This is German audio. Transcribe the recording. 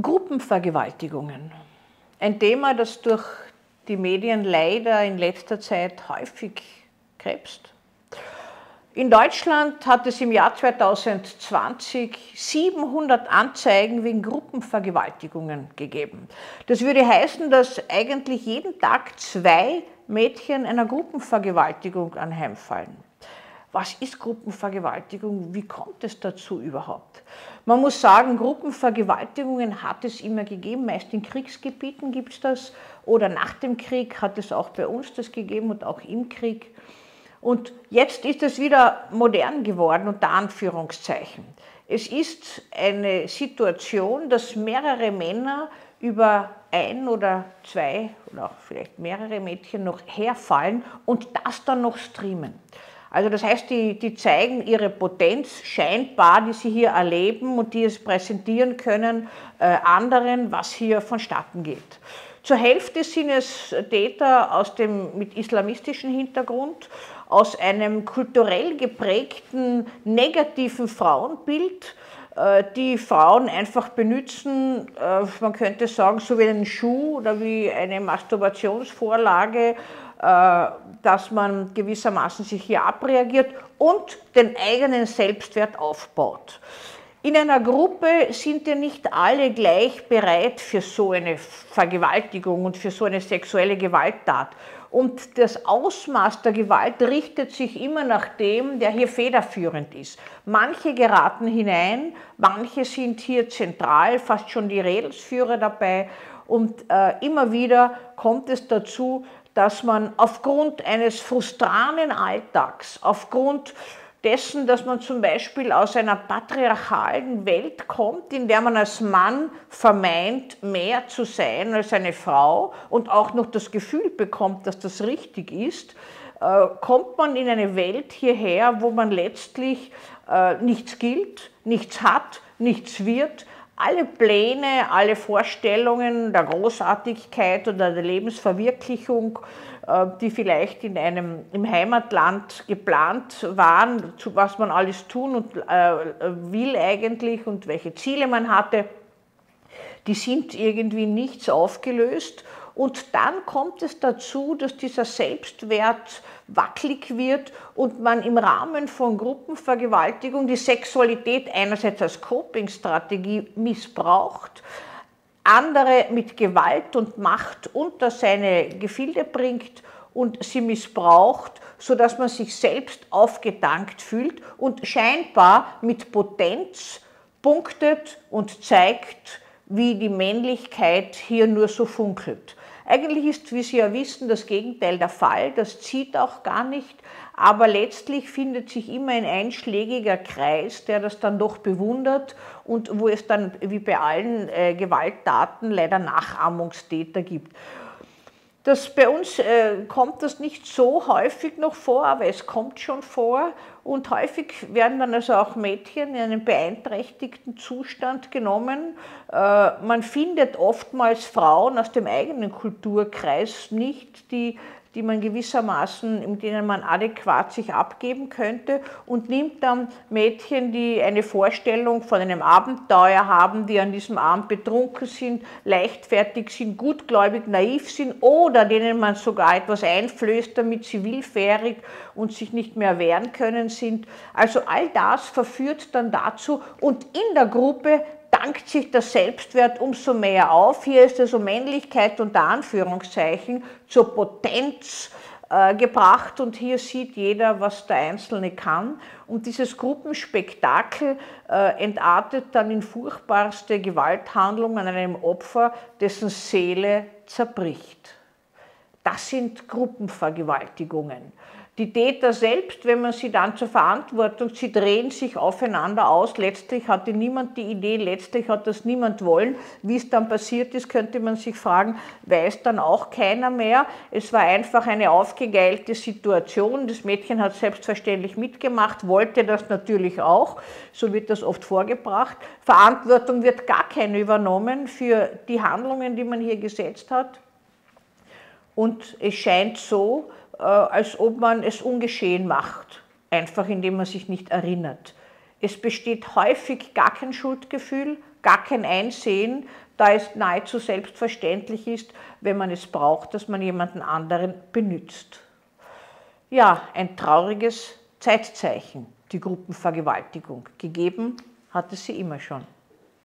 Gruppenvergewaltigungen. Ein Thema, das durch die Medien leider in letzter Zeit häufig krebst. In Deutschland hat es im Jahr 2020 700 Anzeigen wegen Gruppenvergewaltigungen gegeben. Das würde heißen, dass eigentlich jeden Tag zwei Mädchen einer Gruppenvergewaltigung anheimfallen. Was ist Gruppenvergewaltigung? Wie kommt es dazu überhaupt? Man muss sagen, Gruppenvergewaltigungen hat es immer gegeben. Meist in Kriegsgebieten gibt es das. Oder nach dem Krieg hat es auch bei uns das gegeben und auch im Krieg. Und jetzt ist es wieder modern geworden, unter Anführungszeichen. Es ist eine Situation, dass mehrere Männer über ein oder zwei oder auch vielleicht mehrere Mädchen noch herfallen und das dann noch streamen. Also das heißt, die, die zeigen ihre Potenz scheinbar, die sie hier erleben und die es präsentieren können äh, anderen, was hier vonstatten geht. Zur Hälfte sind es Täter aus dem, mit islamistischem Hintergrund, aus einem kulturell geprägten negativen Frauenbild, äh, die Frauen einfach benutzen, äh, man könnte sagen, so wie einen Schuh oder wie eine Masturbationsvorlage, dass man gewissermaßen sich hier abreagiert und den eigenen Selbstwert aufbaut. In einer Gruppe sind ja nicht alle gleich bereit für so eine Vergewaltigung und für so eine sexuelle Gewalttat. Und das Ausmaß der Gewalt richtet sich immer nach dem, der hier federführend ist. Manche geraten hinein, manche sind hier zentral, fast schon die Redelsführer dabei. Und äh, immer wieder kommt es dazu, dass man aufgrund eines frustranen Alltags, aufgrund dessen, dass man zum Beispiel aus einer patriarchalen Welt kommt, in der man als Mann vermeint, mehr zu sein als eine Frau und auch noch das Gefühl bekommt, dass das richtig ist, äh, kommt man in eine Welt hierher, wo man letztlich äh, nichts gilt, nichts hat, nichts wird, alle Pläne, alle Vorstellungen der Großartigkeit oder der Lebensverwirklichung, äh, die vielleicht in einem, im Heimatland geplant waren, zu was man alles tun und äh, will eigentlich und welche Ziele man hatte, die sind irgendwie nichts aufgelöst. Und dann kommt es dazu, dass dieser Selbstwert wackelig wird und man im Rahmen von Gruppenvergewaltigung die Sexualität einerseits als Coping-Strategie missbraucht, andere mit Gewalt und Macht unter seine Gefilde bringt und sie missbraucht, sodass man sich selbst aufgedankt fühlt und scheinbar mit Potenz punktet und zeigt, wie die Männlichkeit hier nur so funkelt. Eigentlich ist, wie Sie ja wissen, das Gegenteil der Fall. Das zieht auch gar nicht. Aber letztlich findet sich immer ein einschlägiger Kreis, der das dann doch bewundert und wo es dann wie bei allen äh, Gewalttaten leider Nachahmungstäter gibt. Das, bei uns äh, kommt das nicht so häufig noch vor, aber es kommt schon vor. Und häufig werden dann also auch Mädchen in einen beeinträchtigten Zustand genommen. Äh, man findet oftmals Frauen aus dem eigenen Kulturkreis nicht, die die man gewissermaßen, in denen man adäquat sich abgeben könnte und nimmt dann Mädchen, die eine Vorstellung von einem Abenteuer haben, die an diesem Abend betrunken sind, leichtfertig sind, gutgläubig, naiv sind oder denen man sogar etwas einflößt, damit sie willfährig und sich nicht mehr wehren können sind. Also all das verführt dann dazu und in der Gruppe dankt sich der Selbstwert umso mehr auf. Hier ist also Männlichkeit unter Anführungszeichen zur Potenz äh, gebracht und hier sieht jeder, was der Einzelne kann. Und dieses Gruppenspektakel äh, entartet dann in furchtbarste Gewalthandlung an einem Opfer, dessen Seele zerbricht. Das sind Gruppenvergewaltigungen. Die Täter selbst, wenn man sie dann zur Verantwortung, sie drehen sich aufeinander aus. Letztlich hatte niemand die Idee, letztlich hat das niemand wollen. Wie es dann passiert ist, könnte man sich fragen, weiß dann auch keiner mehr. Es war einfach eine aufgegeilte Situation. Das Mädchen hat selbstverständlich mitgemacht, wollte das natürlich auch. So wird das oft vorgebracht. Verantwortung wird gar keine übernommen für die Handlungen, die man hier gesetzt hat. Und es scheint so, als ob man es ungeschehen macht, einfach indem man sich nicht erinnert. Es besteht häufig gar kein Schuldgefühl, gar kein Einsehen, da es nahezu selbstverständlich ist, wenn man es braucht, dass man jemanden anderen benützt. Ja, ein trauriges Zeitzeichen, die Gruppenvergewaltigung. Gegeben hat es sie immer schon.